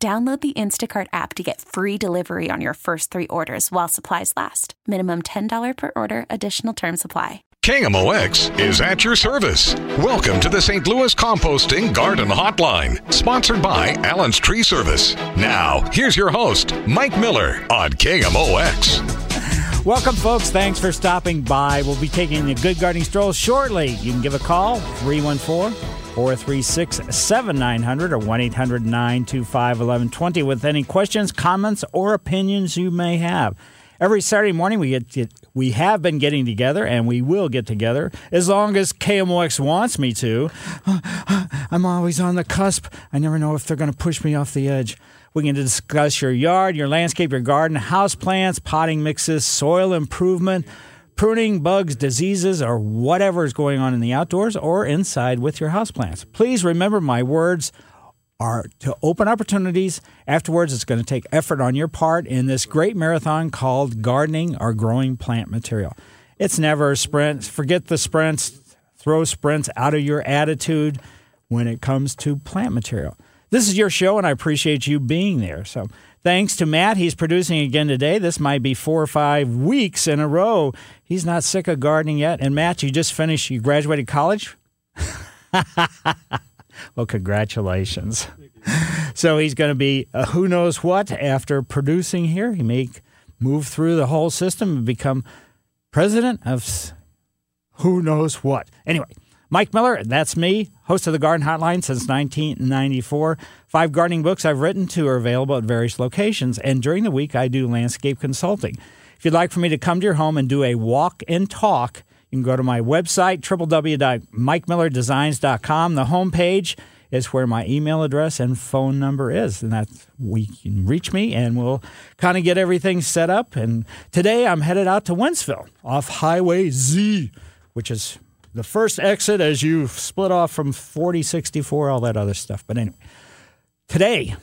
Download the Instacart app to get free delivery on your first three orders while supplies last. Minimum $10 per order, additional term supply. KMOX is at your service. Welcome to the St. Louis Composting Garden Hotline, sponsored by Allen's Tree Service. Now, here's your host, Mike Miller on KMOX. Welcome, folks. Thanks for stopping by. We'll be taking a good gardening stroll shortly. You can give a call, 314 436 7900 or 1 800 925 1120 with any questions, comments, or opinions you may have. Every Saturday morning, we get, we have been getting together, and we will get together as long as KMOX wants me to. I'm always on the cusp. I never know if they're going to push me off the edge. We can discuss your yard, your landscape, your garden, house plants, potting mixes, soil improvement pruning, bugs, diseases, or whatever is going on in the outdoors or inside with your houseplants. Please remember my words are to open opportunities. Afterwards, it's going to take effort on your part in this great marathon called gardening or growing plant material. It's never a sprint. Forget the sprints. Throw sprints out of your attitude when it comes to plant material. This is your show, and I appreciate you being there. So, thanks to Matt, he's producing again today. This might be four or five weeks in a row He's not sick of gardening yet. And Matt, you just finished, you graduated college? well, congratulations. so he's going to be uh, who knows what after producing here. He may move through the whole system and become president of who knows what. Anyway, Mike Miller, that's me, host of the Garden Hotline since 1994. Five gardening books I've written to are available at various locations, and during the week I do landscape consulting. If you'd like for me to come to your home and do a walk and talk, you can go to my website, www.mikemillerdesigns.com. The homepage is where my email address and phone number is. And that's we can reach me and we'll kind of get everything set up. And today I'm headed out to Wentzville off Highway Z, which is the first exit as you split off from 4064, all that other stuff. But anyway, today,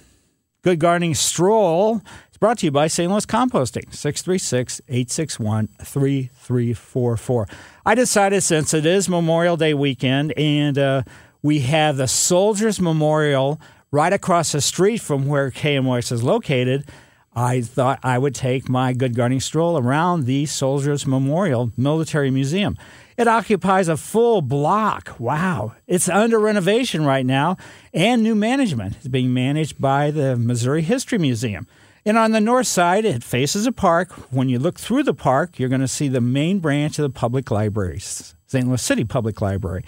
Good Gardening Stroll brought to you by St. Louis Composting, 636 861 3344. I decided since it is Memorial Day weekend and uh, we have the Soldiers Memorial right across the street from where KMOX is located, I thought I would take my good gardening stroll around the Soldiers Memorial Military Museum. It occupies a full block. Wow. It's under renovation right now, and new management is being managed by the Missouri History Museum. And on the north side, it faces a park. When you look through the park, you're going to see the main branch of the public library, St. Louis City Public Library.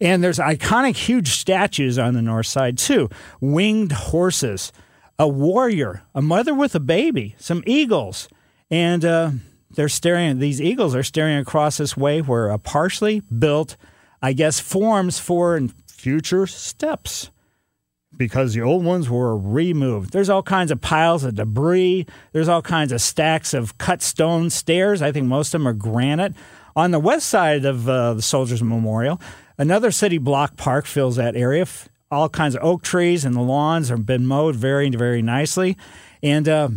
And there's iconic huge statues on the north side, too winged horses, a warrior, a mother with a baby, some eagles. And uh, they're staring, these eagles are staring across this way where a partially built, I guess, forms for future steps because the old ones were removed. There's all kinds of piles of debris. There's all kinds of stacks of cut stone stairs. I think most of them are granite. On the west side of uh, the Soldiers Memorial, another city block park fills that area. All kinds of oak trees and the lawns have been mowed very, very nicely. And uh,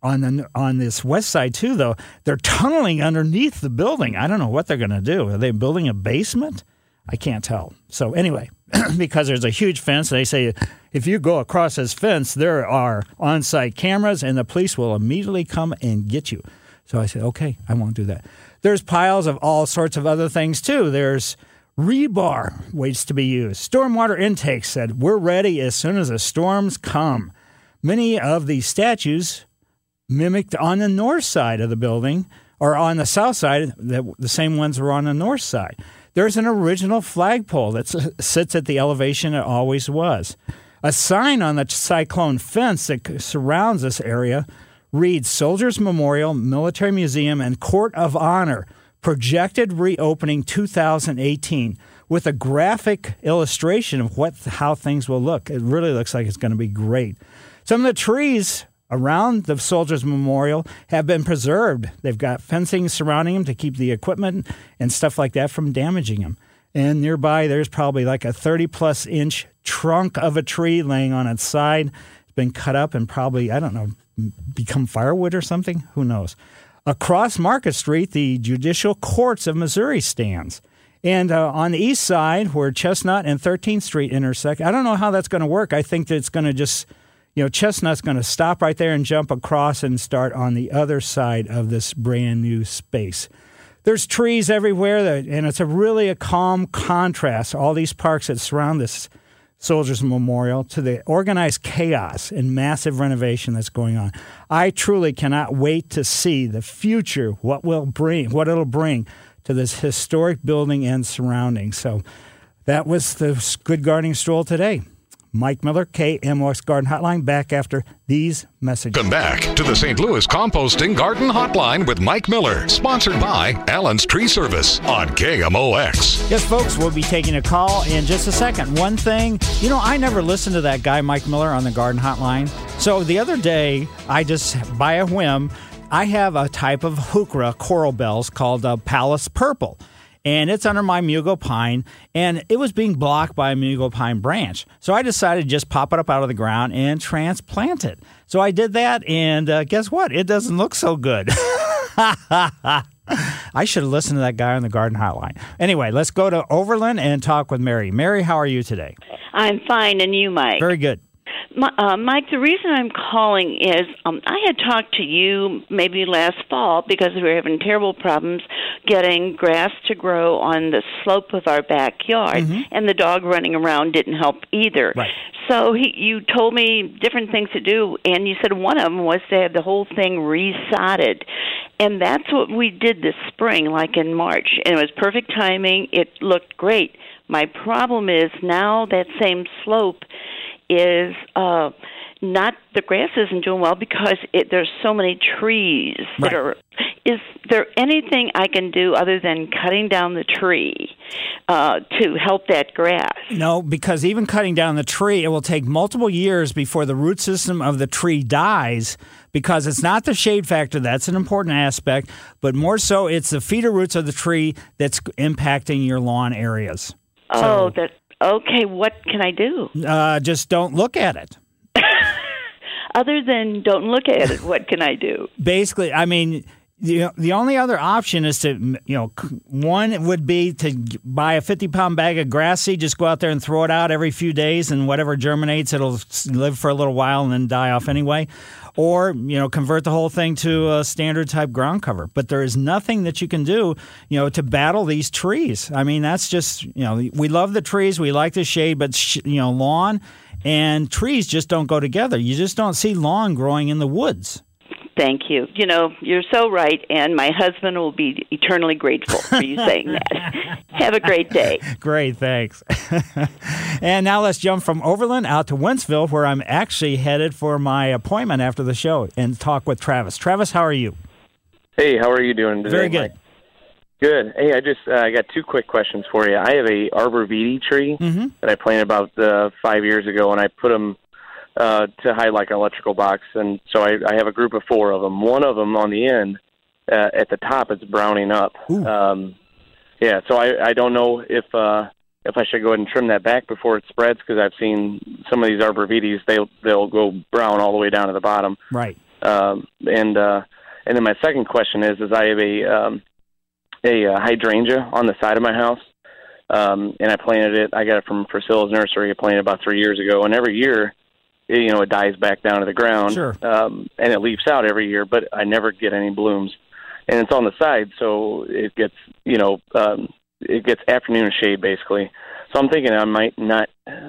on the on this west side too, though, they're tunneling underneath the building. I don't know what they're going to do. Are they building a basement? I can't tell. So anyway, because there's a huge fence. They say if you go across this fence, there are on site cameras and the police will immediately come and get you. So I said, okay, I won't do that. There's piles of all sorts of other things too. There's rebar waits to be used. Stormwater intake said, we're ready as soon as the storms come. Many of these statues mimicked on the north side of the building or on the south side, the, the same ones were on the north side. There's an original flagpole that sits at the elevation it always was. A sign on the cyclone fence that surrounds this area reads Soldiers Memorial, Military Museum, and Court of Honor, projected reopening 2018 with a graphic illustration of what how things will look. It really looks like it's going to be great. Some of the trees around the Soldiers Memorial have been preserved. They've got fencing surrounding them to keep the equipment and stuff like that from damaging them. And nearby, there's probably like a 30 plus inch trunk of a tree laying on its side. It's been cut up and probably, I don't know, become firewood or something. Who knows? Across Market Street, the Judicial Courts of Missouri stands. And uh, on the east side, where Chestnut and 13th Street intersect, I don't know how that's going to work. I think that it's going to just, you know, Chestnut's going to stop right there and jump across and start on the other side of this brand new space. There's trees everywhere, that, and it's a really a calm contrast. All these parks that surround this Soldiers Memorial to the organized chaos and massive renovation that's going on. I truly cannot wait to see the future, what will bring, what it'll bring to this historic building and surroundings. So that was the Good Gardening Stroll today. Mike Miller, KMOX Garden Hotline, back after these messages. Come back to the St. Louis Composting Garden Hotline with Mike Miller, sponsored by Allen's Tree Service on KMOX. Yes, folks, we'll be taking a call in just a second. One thing, you know, I never listened to that guy, Mike Miller, on the Garden Hotline. So the other day, I just, by a whim, I have a type of heuchera coral bells called a palace purple. And it's under my mugo pine, and it was being blocked by a mugo pine branch. So I decided to just pop it up out of the ground and transplant it. So I did that, and uh, guess what? It doesn't look so good. I should have listened to that guy on the garden hotline. Anyway, let's go to Overland and talk with Mary. Mary, how are you today? I'm fine, and you, Mike? Very good. Uh, Mike, the reason I'm calling is um, I had talked to you maybe last fall because we were having terrible problems getting grass to grow on the slope of our backyard, mm-hmm. and the dog running around didn't help either. Right. So he, you told me different things to do, and you said one of them was to have the whole thing resodded, and that's what we did this spring, like in March, and it was perfect timing. It looked great. My problem is now that same slope is uh, not the grass isn't doing well because it, there's so many trees that right. are. Is there anything I can do other than cutting down the tree uh, to help that grass? No, because even cutting down the tree, it will take multiple years before the root system of the tree dies. Because it's not the shade factor that's an important aspect, but more so it's the feeder roots of the tree that's impacting your lawn areas. Oh, so, that Okay, what can I do? Uh, just don't look at it. Other than don't look at it, what can I do? Basically, I mean, the the only other option is to you know one would be to buy a 50 pound bag of grass seed just go out there and throw it out every few days and whatever germinates it'll live for a little while and then die off anyway. Or you know convert the whole thing to a standard type ground cover. But there is nothing that you can do you know to battle these trees. I mean that's just you know we love the trees we like the shade but sh- you know lawn and trees just don't go together. You just don't see lawn growing in the woods Thank you. You know, you're so right, and my husband will be eternally grateful for you saying that. Have a great day. Great, thanks. and now let's jump from Overland out to Wentzville, where I'm actually headed for my appointment after the show and talk with Travis. Travis, how are you? Hey, how are you doing today? Very good. Mike? Good. Hey, I just uh, I got two quick questions for you. I have a arbor vitae tree mm-hmm. that I planted about uh, five years ago, and I put them uh, to hide like an electrical box. And so I, I have a group of four of them. One of them on the end, uh, at the top, it's browning up. Um, yeah, so I, I don't know if uh, if I should go ahead and trim that back before it spreads because I've seen some of these arborvitaes they'll they'll go brown all the way down to the bottom. Right. Um, and uh, and then my second question is is I have a um, a uh, hydrangea on the side of my house. Um, and I planted it. I got it from Priscilla's nursery. I planted it about three years ago, and every year you know it dies back down to the ground sure. um, and it leaves out every year but i never get any blooms and it's on the side so it gets you know um, it gets afternoon shade basically so i'm thinking i might not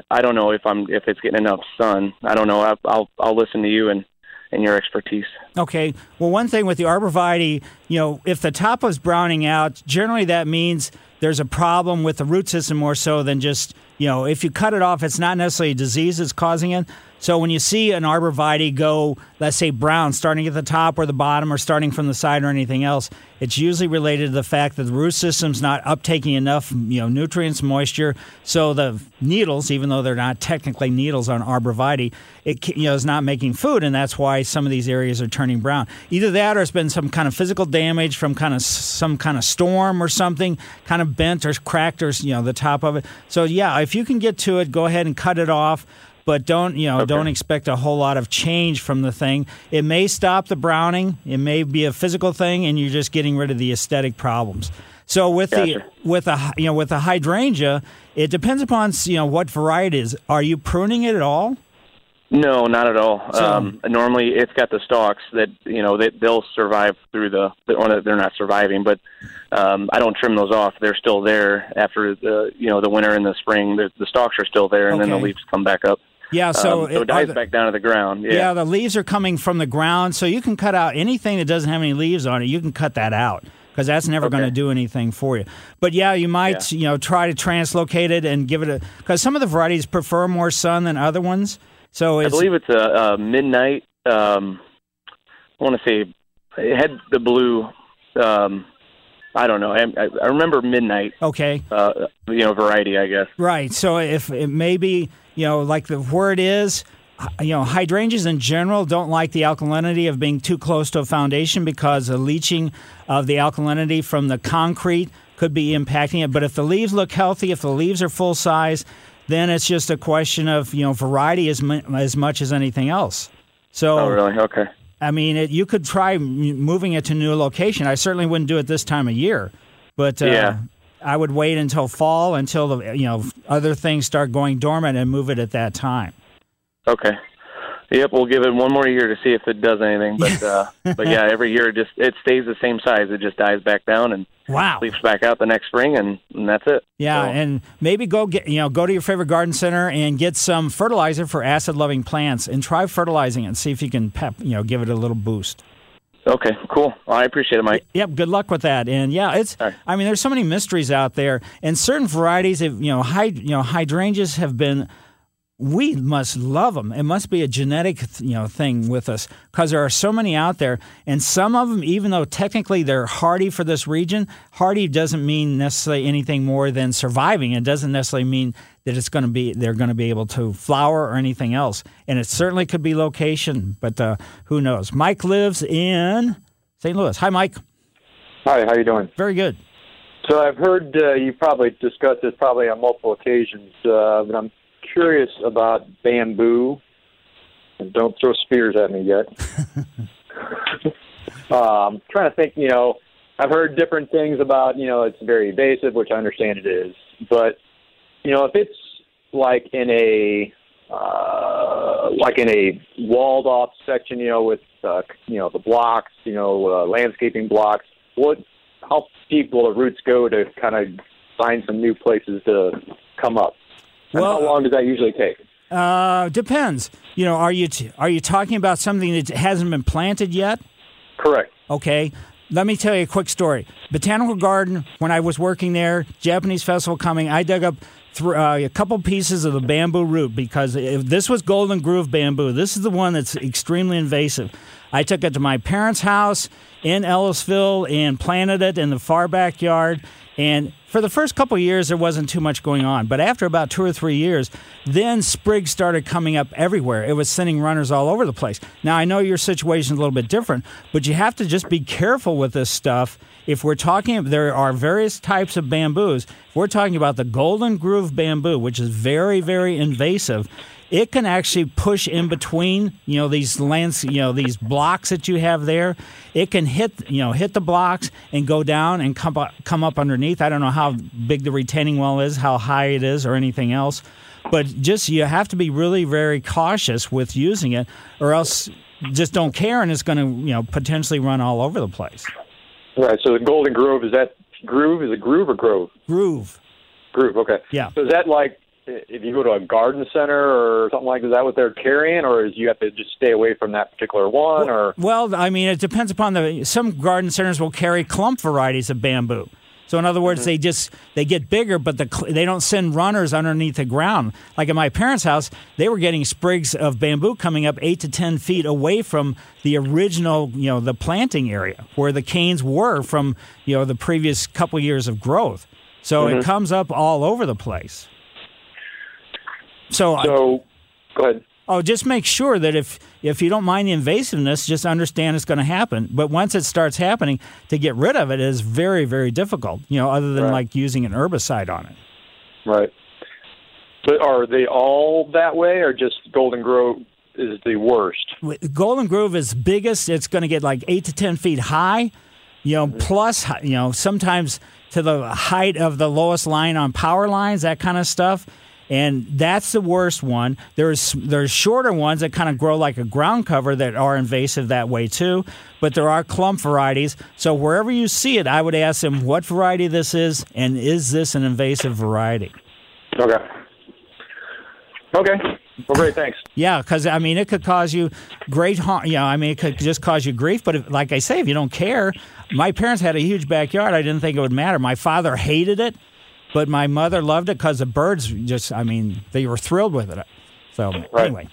i don't know if i'm if it's getting enough sun i don't know i'll i'll, I'll listen to you and and your expertise. Okay. Well, one thing with the arborvitae, you know, if the top is browning out, generally that means there's a problem with the root system more so than just, you know, if you cut it off, it's not necessarily disease that's causing it. So when you see an arborvitae go, let's say brown, starting at the top or the bottom, or starting from the side or anything else, it's usually related to the fact that the root system's not uptaking enough, you know, nutrients, moisture. So the needles, even though they're not technically needles on arborvitae, it you know is not making food, and that's why some of these areas are turning brown. Either that, or it's been some kind of physical damage from kind of some kind of storm or something, kind of bent or cracked or you know the top of it. So yeah, if you can get to it, go ahead and cut it off but don't you know okay. don't expect a whole lot of change from the thing it may stop the browning it may be a physical thing and you're just getting rid of the aesthetic problems so with gotcha. the with a you know with a hydrangea it depends upon you know what variety is. are you pruning it at all no, not at all. So, um, normally, it's got the stalks that you know they, they'll survive through the. Or they're not surviving, but um, I don't trim those off. They're still there after the you know the winter and the spring. The, the stalks are still there, and okay. then the leaves come back up. Yeah, so, um, so it dies the, back down to the ground. Yeah. yeah, the leaves are coming from the ground, so you can cut out anything that doesn't have any leaves on it. You can cut that out because that's never okay. going to do anything for you. But yeah, you might yeah. you know try to translocate it and give it a because some of the varieties prefer more sun than other ones. So I believe it's a, a midnight. Um, I want to say it had the blue. Um, I don't know. I, I remember midnight. Okay. Uh, you know, variety, I guess. Right. So if it maybe you know, like the word is, you know, hydrangeas in general don't like the alkalinity of being too close to a foundation because the leaching of the alkalinity from the concrete could be impacting it. But if the leaves look healthy, if the leaves are full size, then it's just a question of you know variety as as much as anything else. So, oh really? Okay. I mean, it, you could try moving it to a new location. I certainly wouldn't do it this time of year, but uh, yeah. I would wait until fall until the you know other things start going dormant and move it at that time. Okay. Yep, we'll give it one more year to see if it does anything. But uh, but yeah, every year it just it stays the same size. It just dies back down and wow leaves back out the next spring, and, and that's it. Yeah, so. and maybe go get you know go to your favorite garden center and get some fertilizer for acid loving plants and try fertilizing it and see if you can pep you know give it a little boost. Okay, cool. I appreciate it, Mike. Yep, good luck with that. And yeah, it's. Right. I mean, there's so many mysteries out there, and certain varieties of you know, hyd, you know, hydrangeas have been we must love them. It must be a genetic, you know, thing with us because there are so many out there, and some of them, even though technically they're hardy for this region, hardy doesn't mean necessarily anything more than surviving. It doesn't necessarily mean that it's going to be they're going to be able to flower or anything else. And it certainly could be location, but uh, who knows? Mike lives in St. Louis. Hi, Mike. Hi. How are you doing? Very good. So I've heard uh, you probably discussed this probably on multiple occasions, uh, but I'm curious about bamboo. And don't throw spears at me yet. um, trying to think, you know, I've heard different things about, you know, it's very invasive, which I understand it is. But, you know, if it's like in a, uh, like in a walled off section, you know, with, uh, you know, the blocks, you know, uh, landscaping blocks, what, how deep will the roots go to kind of find some new places to come up? Well, how long does that usually take? Uh, depends. You know, are you t- are you talking about something that hasn't been planted yet? Correct. Okay. Let me tell you a quick story. Botanical Garden, when I was working there, Japanese festival coming, I dug up th- uh, a couple pieces of the bamboo root because if this was golden groove bamboo. This is the one that's extremely invasive. I took it to my parents' house in Ellisville and planted it in the far backyard. And for the first couple years, there wasn't too much going on. But after about two or three years, then sprigs started coming up everywhere. It was sending runners all over the place. Now, I know your situation is a little bit different, but you have to just be careful with this stuff. If we're talking, there are various types of bamboos. If we're talking about the golden groove bamboo, which is very, very invasive, it can actually push in between you know these lands you know these blocks that you have there. It can hit you know hit the blocks and go down and come up, come up underneath. I don't know how big the retaining wall is how high it is or anything else. But just you have to be really very cautious with using it or else just don't care and it's going to you know potentially run all over the place. Right so the golden groove is that groove? Is it groove or grove? Groove. Groove okay. Yeah. So is that like if you go to a garden center or something like that, is that what they're carrying, or is you have to just stay away from that particular one? Or well, I mean, it depends upon the. Some garden centers will carry clump varieties of bamboo. So in other words, mm-hmm. they just they get bigger, but the, they don't send runners underneath the ground. Like at my parents' house, they were getting sprigs of bamboo coming up eight to ten feet away from the original, you know, the planting area where the canes were from, you know, the previous couple years of growth. So it mm-hmm. comes up all over the place. So, So, go ahead. oh, just make sure that if if you don't mind the invasiveness, just understand it's going to happen. But once it starts happening, to get rid of it is very very difficult. You know, other than Right. like using an herbicide on it. Right. But are they all that way, or just Golden Grove is the worst? Golden Grove is biggest. It's going to get like eight to ten feet high. You know, mm-hmm. plus you know sometimes to the height of the lowest line on power lines, that kind of stuff. And that's the worst one. There's there's shorter ones that kind of grow like a ground cover that are invasive that way too. But there are clump varieties. So wherever you see it, I would ask them what variety this is and is this an invasive variety. Okay. Okay. Well, great. Thanks. Yeah, because I mean, it could cause you great harm. You know, I mean, it could just cause you grief. But if, like I say, if you don't care, my parents had a huge backyard. I didn't think it would matter. My father hated it, but my mother loved it because the birds just. I mean, they were thrilled with it. So Right. anyway,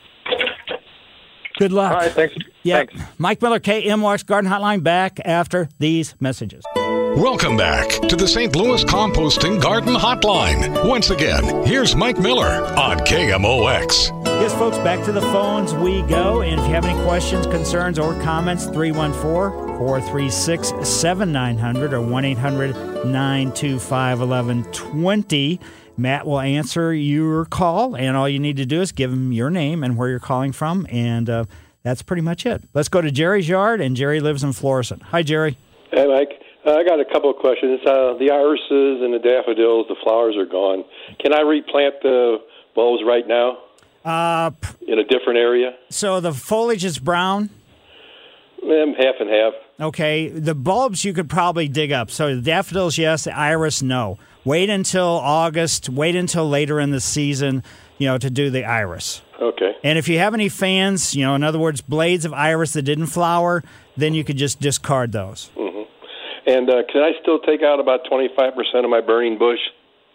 good luck. All right. Thanks. Yeah, Thanks. Mike Miller, KMOX Garden Hotline. Back after these messages. Welcome back to the St. Louis Composting Garden Hotline. Once again, here's Mike Miller on KMOX. Yes, folks, back to the phones we go. And if you have any questions, concerns, or comments, 314 436 7900 or 1 800 925 1120. Matt will answer your call, and all you need to do is give him your name and where you're calling from, and uh, that's pretty much it. Let's go to Jerry's yard, and Jerry lives in Florissant. Hi, Jerry. Hey, Mike. Uh, I got a couple of questions. Uh, the irises and the daffodils, the flowers are gone. Can I replant the bulbs right now Uh, in a different area? so the foliage is brown. Um, half and half. Okay, the bulbs you could probably dig up. So the daffodils, yes. The iris, no. Wait until August. Wait until later in the season, you know, to do the iris. Okay. And if you have any fans, you know, in other words, blades of iris that didn't flower, then you could just discard those. And uh, can I still take out about 25% of my burning bush?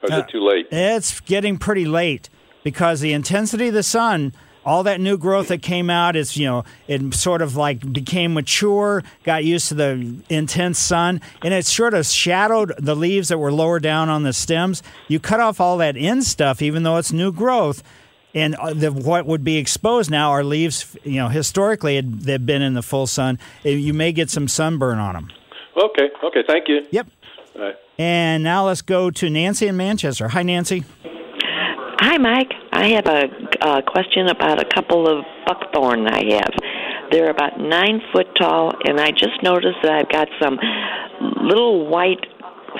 Or is Uh, it too late? It's getting pretty late because the intensity of the sun, all that new growth that came out is, you know, it sort of like became mature, got used to the intense sun, and it sort of shadowed the leaves that were lower down on the stems. You cut off all that in stuff, even though it's new growth. And uh, the, what would be exposed now are leaves, you know, historically they've been in the full sun. Uh, You may get some sunburn on them. Okay. Okay. Thank you. Yep. All right. And now let's go to Nancy in Manchester. Hi, Nancy. Hi, Mike. I have a uh, question about a couple of buckthorn I have. They're about nine foot tall, and I just noticed that I've got some little white,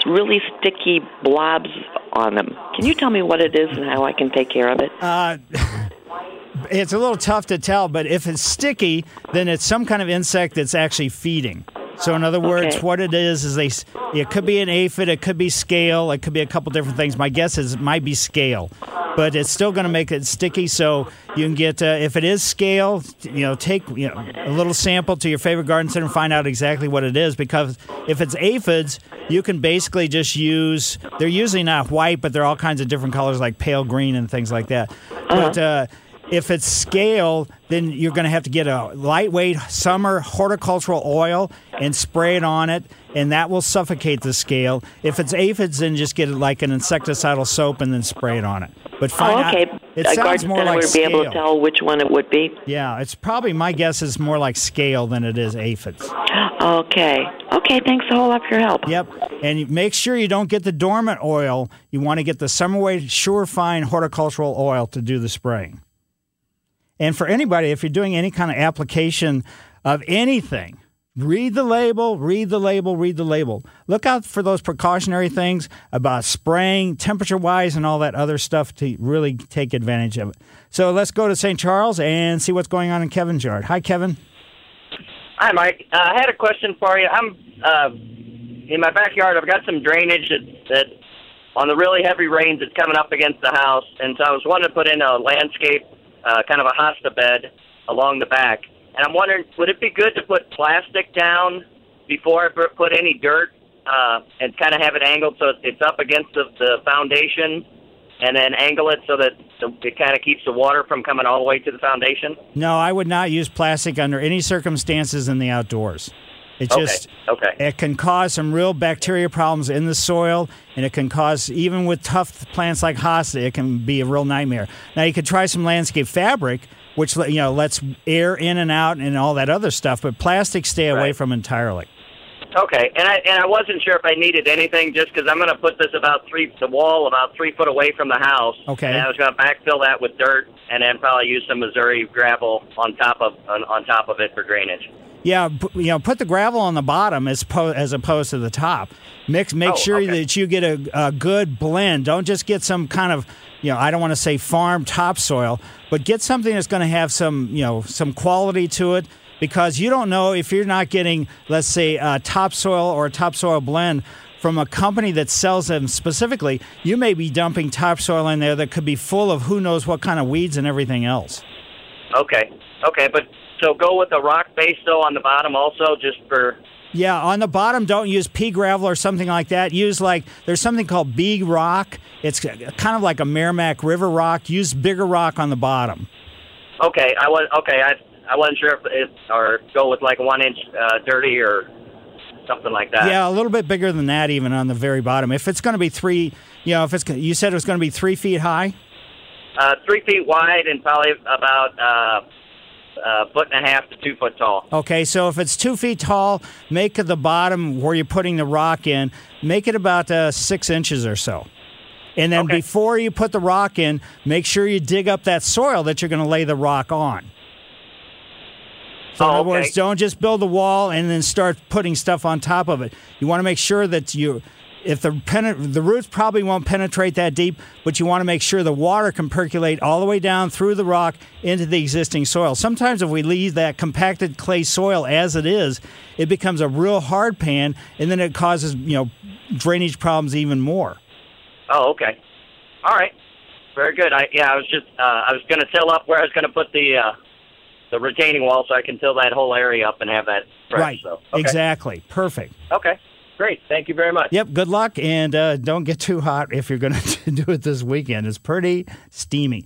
really sticky blobs on them. Can you tell me what it is and how I can take care of it? Uh, it's a little tough to tell, but if it's sticky, then it's some kind of insect that's actually feeding. So, in other words, Okay. what it is is they. It could be an aphid, it could be scale, it could be a couple different things. My guess is it might be scale, but it's still going to make it sticky. So you can get uh, if it is scale, you know, take you know, a little sample to your favorite garden center and find out exactly what it is. Because if it's aphids, you can basically just use. They're usually not white, but they're all kinds of different colors, like pale green and things like that. But uh, if it's scale, then you're going to have to get a lightweight summer horticultural oil and spray it on it, and that will suffocate the scale. If it's aphids, then just get it like an insecticidal soap and then spray it on it. But oh, find oh, okay. out. It a sounds more like would be able to scale. tell which one it would be. Yeah, it's probably my guess is more like scale than it is aphids. Okay. Okay. Thanks a whole lot for your help. Yep. And make sure you don't get the dormant oil. You want to get the Summerway Surefine horticultural oil to do the spraying. And for anybody, if you're doing any kind of application of anything, read the label, read the label, read the label. Look out for those precautionary things about spraying, temperature wise, and all that other stuff to really take advantage of it. So let's go to St. Charles and see what's going on in Kevin's yard. Hi, Kevin. Hi, Mike. Uh, I had a question for you. I'm uh, in my backyard. I've got some drainage that, that on the really heavy rains that's coming up against the house, and so I was wanting to put in a landscape, uh, kind of a hosta bed along the back. And I'm wondering, would it be good to put plastic down before I put- any dirt uh, and kind of have it angled so it's up against the, the foundation, and then angle it so that it kind of keeps the water from coming all the way to the foundation? No, I would not use plastic under any circumstances in the outdoors. It Okay, just okay. it can cause some real bacteria problems in the soil, and it can cause even with tough plants like hosta, it can be a real nightmare. Now you could try some landscape fabric, which you know lets air in and out and all that other stuff, but plastic stay away from entirely. Okay, and I and I wasn't sure if I needed anything just because I'm going to put this about three the wall about three foot away from the house. Okay. And I was going to backfill that with dirt and then probably use some Missouri gravel on top of on, on top of it for drainage. Yeah, you know, put the gravel on the bottom as po- as opposed to the top. Mix, make Oh, sure okay. that you get a, a good blend. Don't just get some kind of, you know, I don't want to say farm topsoil, but get something that's going to have some, you know, some quality to it. Because you don't know if you're not getting, let's say, a topsoil or a topsoil blend from a company that sells them specifically. You may be dumping topsoil in there that could be full of who knows what kind of weeds and everything else. Okay, okay, but so go with a rock base though on the bottom also just for Yeah, on the bottom, don't use pea gravel or something like that. Use like there's something called big rock. It's kind of like a Meramec River rock. Use bigger rock on the bottom. okay. I was okay. I I wasn't sure if, if or go with like one inch uh, dirty or something like that. Yeah, a little bit bigger than that, even on the very bottom. If it's going to be three, you know, if it's you said it was going to be three feet high. Uh, three feet wide and probably about uh, a foot and a half to two foot tall. Okay, so if it's two feet tall, make the bottom where you're putting the rock in, make it about uh, six inches or so. And then Okay. before you put the rock in, make sure you dig up that soil that you're going to lay the rock on. So in Oh, other okay. words, don't just build the wall and then start putting stuff on top of it. You want to make sure that you, if the penet- the roots probably won't penetrate that deep, but you want to make sure the water can percolate all the way down through the rock into the existing soil. Sometimes if we leave that compacted clay soil as it is, it becomes a real hard pan, and then it causes you know drainage problems even more. Oh, okay. All right. Very good. I yeah, I was just uh, I was going to till up where I was going to put the uh, the retaining wall so I can till that whole area up and have that fresh. right. So okay. Exactly. Perfect. Okay. Great. Thank you very much. Yep. Good luck, and uh, don't get too hot if you're going to do it this weekend. It's pretty steamy.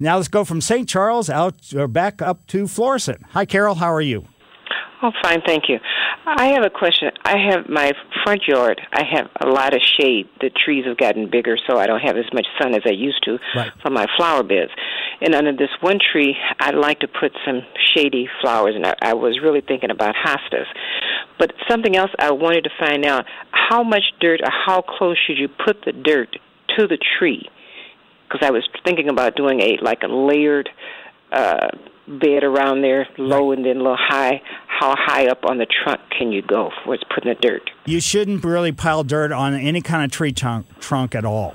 Now let's go from St. Charles out or back up to Florissant. Hi, Carol. How are you? Oh, fine, thank you. I have a question. I have my front yard. I have a lot of shade. The trees have gotten bigger, so I don't have as much sun as I used to Right. from my flower beds. And under this one tree, I'd like to put some shady flowers, and I, I was really thinking about hostas. But something else I wanted to find out: how much dirt or how close should you put the dirt to the tree? Because I was thinking about doing a like a layered uh, bed around there, low and then a little high. How high up on the trunk can you go for it's putting the dirt? You shouldn't really pile dirt on any kind of tree trunk, trunk at all.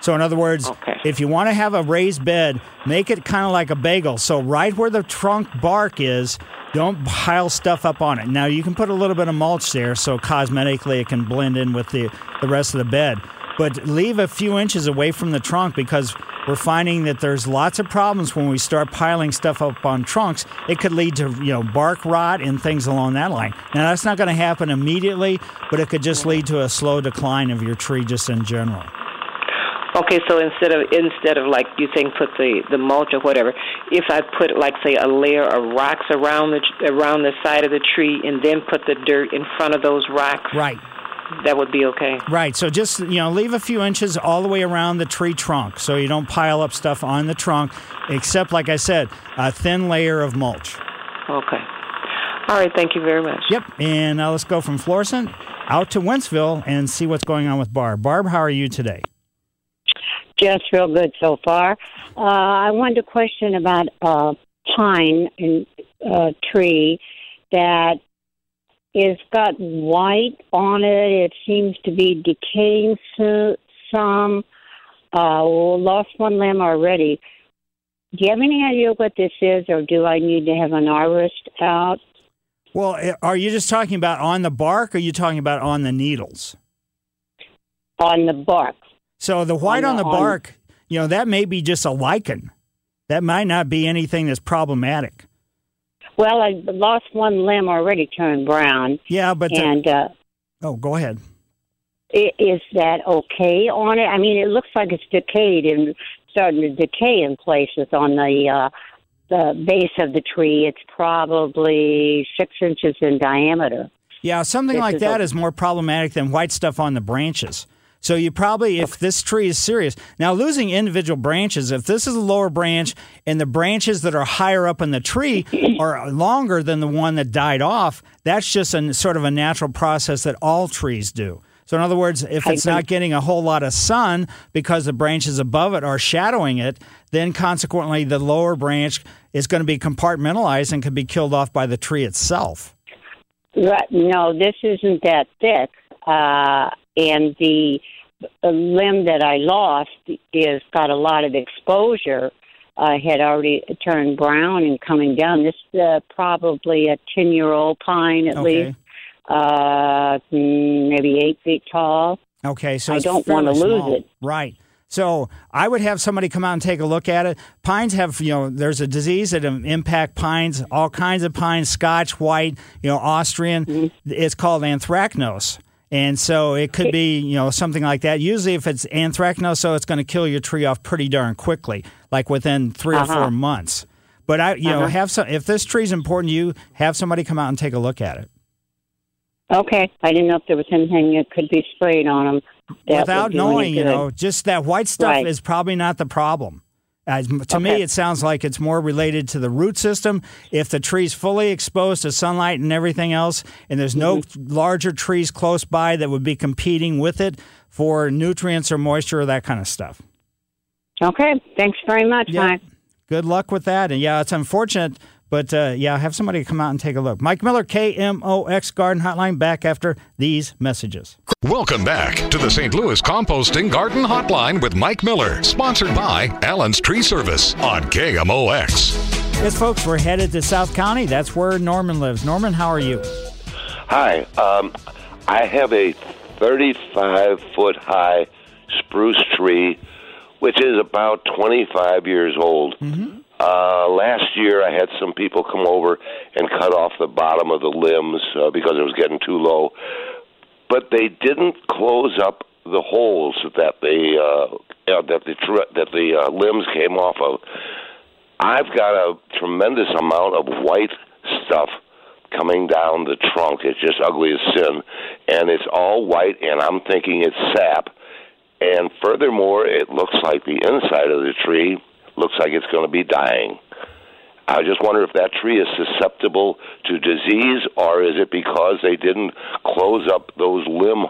So, in other words, Okay. if you want to have a raised bed, make it kind of like a bagel. So, right where the trunk bark is, don't pile stuff up on it. Now, you can put a little bit of mulch there so cosmetically it can blend in with the, the rest of the bed. But leave a few inches away from the trunk because we're finding that there's lots of problems when we start piling stuff up on trunks. It could lead to you know bark rot and things along that line. Now that's not going to happen immediately, but it could just lead to a slow decline of your tree just in general. Okay, so instead of instead of like you saying put the the mulch or whatever, if I put like say a layer of rocks around the around the side of the tree and then put the dirt in front of those rocks, Right. That would be okay. Right. So just you know, leave a few inches all the way around the tree trunk, so you don't pile up stuff on the trunk. Except, like I said, a thin layer of mulch. Okay. All right. Thank you very much. Yep. And now let's go from Florissant out to Wentzville and see what's going on with Barb. Barb, how are you today? Just real good so far. Uh, I wanted to question about a pine and uh, tree that is got white on it. It seems to be decaying so, some. Uh, lost one limb already. Do you have any idea what this is, or do I need to have an arborist out? Well, eh, are you just talking about on the bark, or are you talking about on the needles? On the bark. So the white on On the the- on- bark, you know, that may be just a lichen. That might not be anything that's problematic. Well, I lost one limb already turned brown, Yeah, but and uh, Oh, go ahead. Is that okay on it? I mean, it looks like it's decayed and starting to decay in places on the uh, the base of the tree. It's probably six inches in diameter. Yeah, something This like is that a- is more problematic than white stuff on the branches. So you probably, if this tree is serious, now losing individual branches, if this is a lower branch and the branches that are higher up in the tree are longer than the one that died off, that's just a sort of a natural process that all trees do. So in other words, if it's not getting a whole lot of sun because the branches above it are shadowing it, then consequently the lower branch is going to be compartmentalized and could be killed off by the tree itself. Right. No, this isn't that thick. Uh, and the uh, limb that I lost is got a lot of exposure. I had already turned brown and coming down. This is uh, probably a ten-year-old pine at Okay. least, uh, mm, maybe eight feet tall. Okay, so I don't wanna lose small. it. Right. So I would have somebody come out and take a look at it. Pines have, you know, there's a disease that impact pines, all kinds of pines, Scotch, white, you know, Austrian. Mm-hmm. It's called anthracnose. And so it could be, you know, something like that. Usually, if it's anthracnose, so it's going to kill your tree off pretty darn quickly, like within 3 or Uh-huh. four months. But I, you know, Uh-huh. have some. If this tree's important to you, have somebody come out and take a look at it. Okay, I didn't know if there was anything that could be sprayed on them. Without would do any knowing, you know, just that white stuff Right. is probably not the problem. To me, it sounds like it's more related to the root system. If the tree's fully exposed to sunlight and everything else, and there's no Mm-hmm. larger trees close by that would be competing with it for nutrients or moisture or that kind of stuff. Okay, thanks very much, Yeah. Mike. Good luck with that. And yeah, it's unfortunate, but uh, yeah, have somebody come out and take a look. Mike Miller, KMOX Garden Hotline, back after these messages. Welcome back to the St. Louis Composting Garden Hotline with Mike Miller, sponsored by Allen's Tree Service on KMOX. Yes, folks, we're headed to South County. That's where Norman lives. Norman, how are you? Hi. Um, I have a 35 foot high spruce tree, which is about 25 years old. Uh, last year, I had some people come over and cut off the bottom of the limbs uh, because it was getting too low, but they didn't close up the holes that the uh, uh, that the tr- that the uh, limbs came off of. I've got a tremendous amount of white stuff coming down the trunk. It's just ugly as sin, and it's all white. And I'm thinking it's sap. And furthermore, it looks like the inside of the tree looks like it's going to be dying. I just wonder if that tree is susceptible to disease, or is it because they didn't close up those limb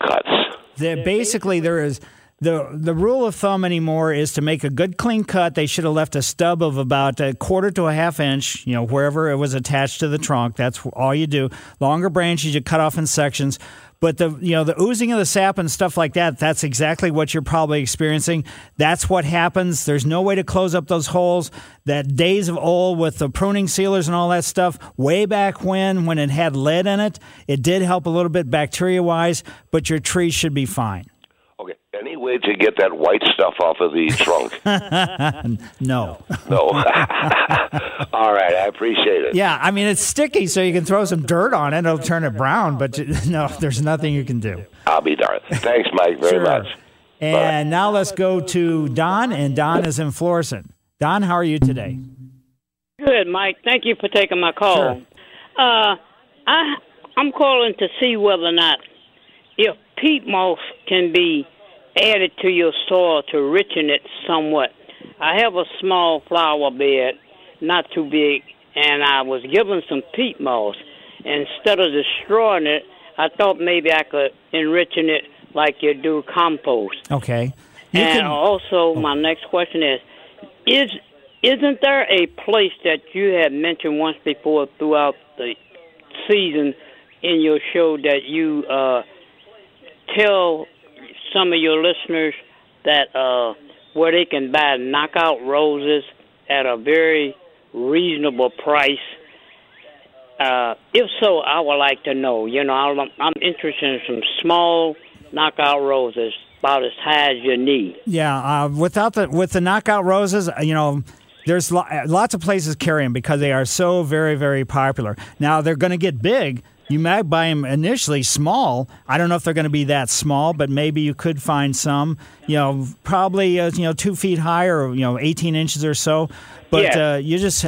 cuts? The, basically, there is the the rule of thumb anymore is to make a good clean cut. They should have left a stub of about a quarter to a half inch, you know, wherever it was attached to the trunk. That's all you do. Longer branches you cut off in sections. But the you know the oozing of the sap and stuff like that, that's exactly what you're probably experiencing. That's what happens. There's no way to close up those holes. That days of old with the pruning sealers and all that stuff, way back when when it had lead in it, it did help a little bit bacteria wise, but your tree should be fine. Okay, any way to get that white stuff off of the trunk? no. no. All right, I appreciate it. Yeah, I mean it's sticky, so you can throw some dirt on it; it'll turn it brown. But no, there's nothing you can do. I'll be darned. Thanks, Mike, very Sure. much. And now let's go to Don, and Don is in Florissant. Don, how are you today? Good, Mike. Thank you for taking my call. Sure. Uh, I I'm calling to see whether or not if peat moss can be added to your soil to richen it somewhat. I have a small flower bed, not too big, and I was given some peat moss. Instead of destroying it, I thought maybe I could enrichen it like you do compost. Okay. You and can- also, my next question is: Is isn't there a place that you had mentioned once before throughout the season in your show that you uh, tell some of your listeners that uh, where they can buy knockout roses at a very reasonable price? Uh, if so, I would like to know. You know, I'm, I'm interested in some small knockout roses about as high as your knee. Yeah, uh, without the with the knockout roses, uh, you know, There's lo- lots of places carry them because they are so very, very popular. Now they're going to get big. You might buy them initially small. I don't know if they're going to be that small, but maybe you could find some. You know, probably uh, you know two feet high or you know 18 inches or so. But Yeah. uh, you just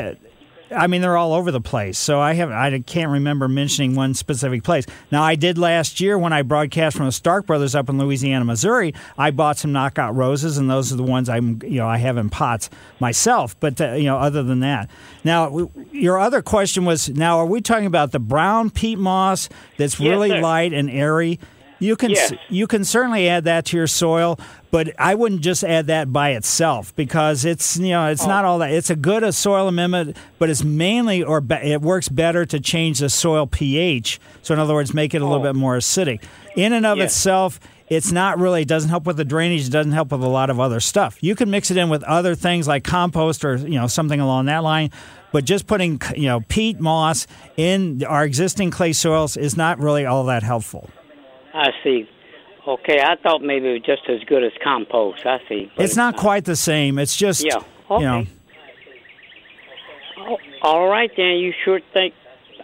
I mean, they're all over the place. So I have I can't remember mentioning one specific place. Now I did last year when I broadcast from the Stark Brothers up in Louisiana, Missouri. I bought some knockout roses, and those are the ones I'm you know I have in pots myself. But uh, you know, other than that, now your other question was now are we talking about the brown peat moss that's Yes, really sir. light and airy? You can Yes. you can certainly add that to your soil, but I wouldn't just add that by itself because it's you know it's Oh. not all that. It's a good a soil amendment, but it's mainly or be, it works better to change the soil pH. So in other words, make it a little oh. bit more acidic. In and of Oh. Yes. itself, it's not really. It doesn't help with the drainage. It doesn't help with a lot of other stuff. You can mix it in with other things like compost or you know something along that line. But just putting you know peat moss in our existing clay soils is not really all that helpful. I see. Okay, I thought maybe it was just as good as compost. I see. But It's not quite the same. It's just Yeah, you know. okay. Oh, all right, then. You sure think.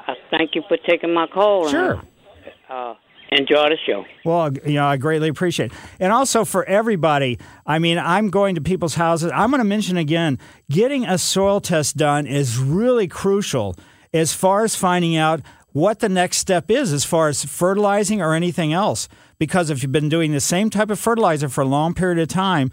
I thank you for taking my call. and, Sure. Uh, enjoy the show. Well, you know, I greatly appreciate it. And also for everybody, I mean, I'm going to people's houses. I'm going to mention again getting a soil test done is really crucial as far as finding out what the next step is as far as fertilizing or anything else. Because if you've been doing the same type of fertilizer for a long period of time,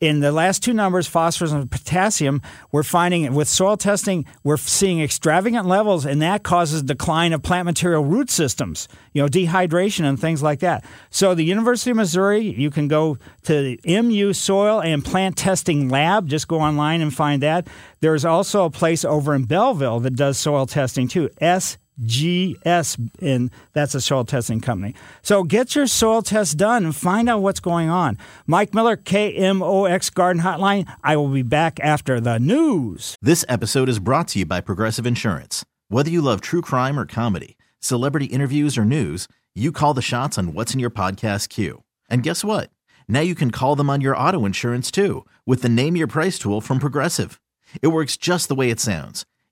in the last two numbers, phosphorus and potassium, we're finding with soil testing, we're seeing extravagant levels, and that causes decline of plant material root systems, you know, dehydration and things like that. So, the University of Missouri, you can go to the MU Soil and Plant Testing Lab. Just go online and find that. There's also a place over in Belleville that does soil testing too. S GS, and that's a soil testing company. So get your soil test done and find out what's going on. Mike Miller, KMOX Garden Hotline. I will be back after the news. This episode is brought to you by Progressive Insurance. Whether you love true crime or comedy, celebrity interviews or news, you call the shots on what's in your podcast queue. And guess what? Now you can call them on your auto insurance too with the Name Your Price tool from Progressive. It works just the way it sounds.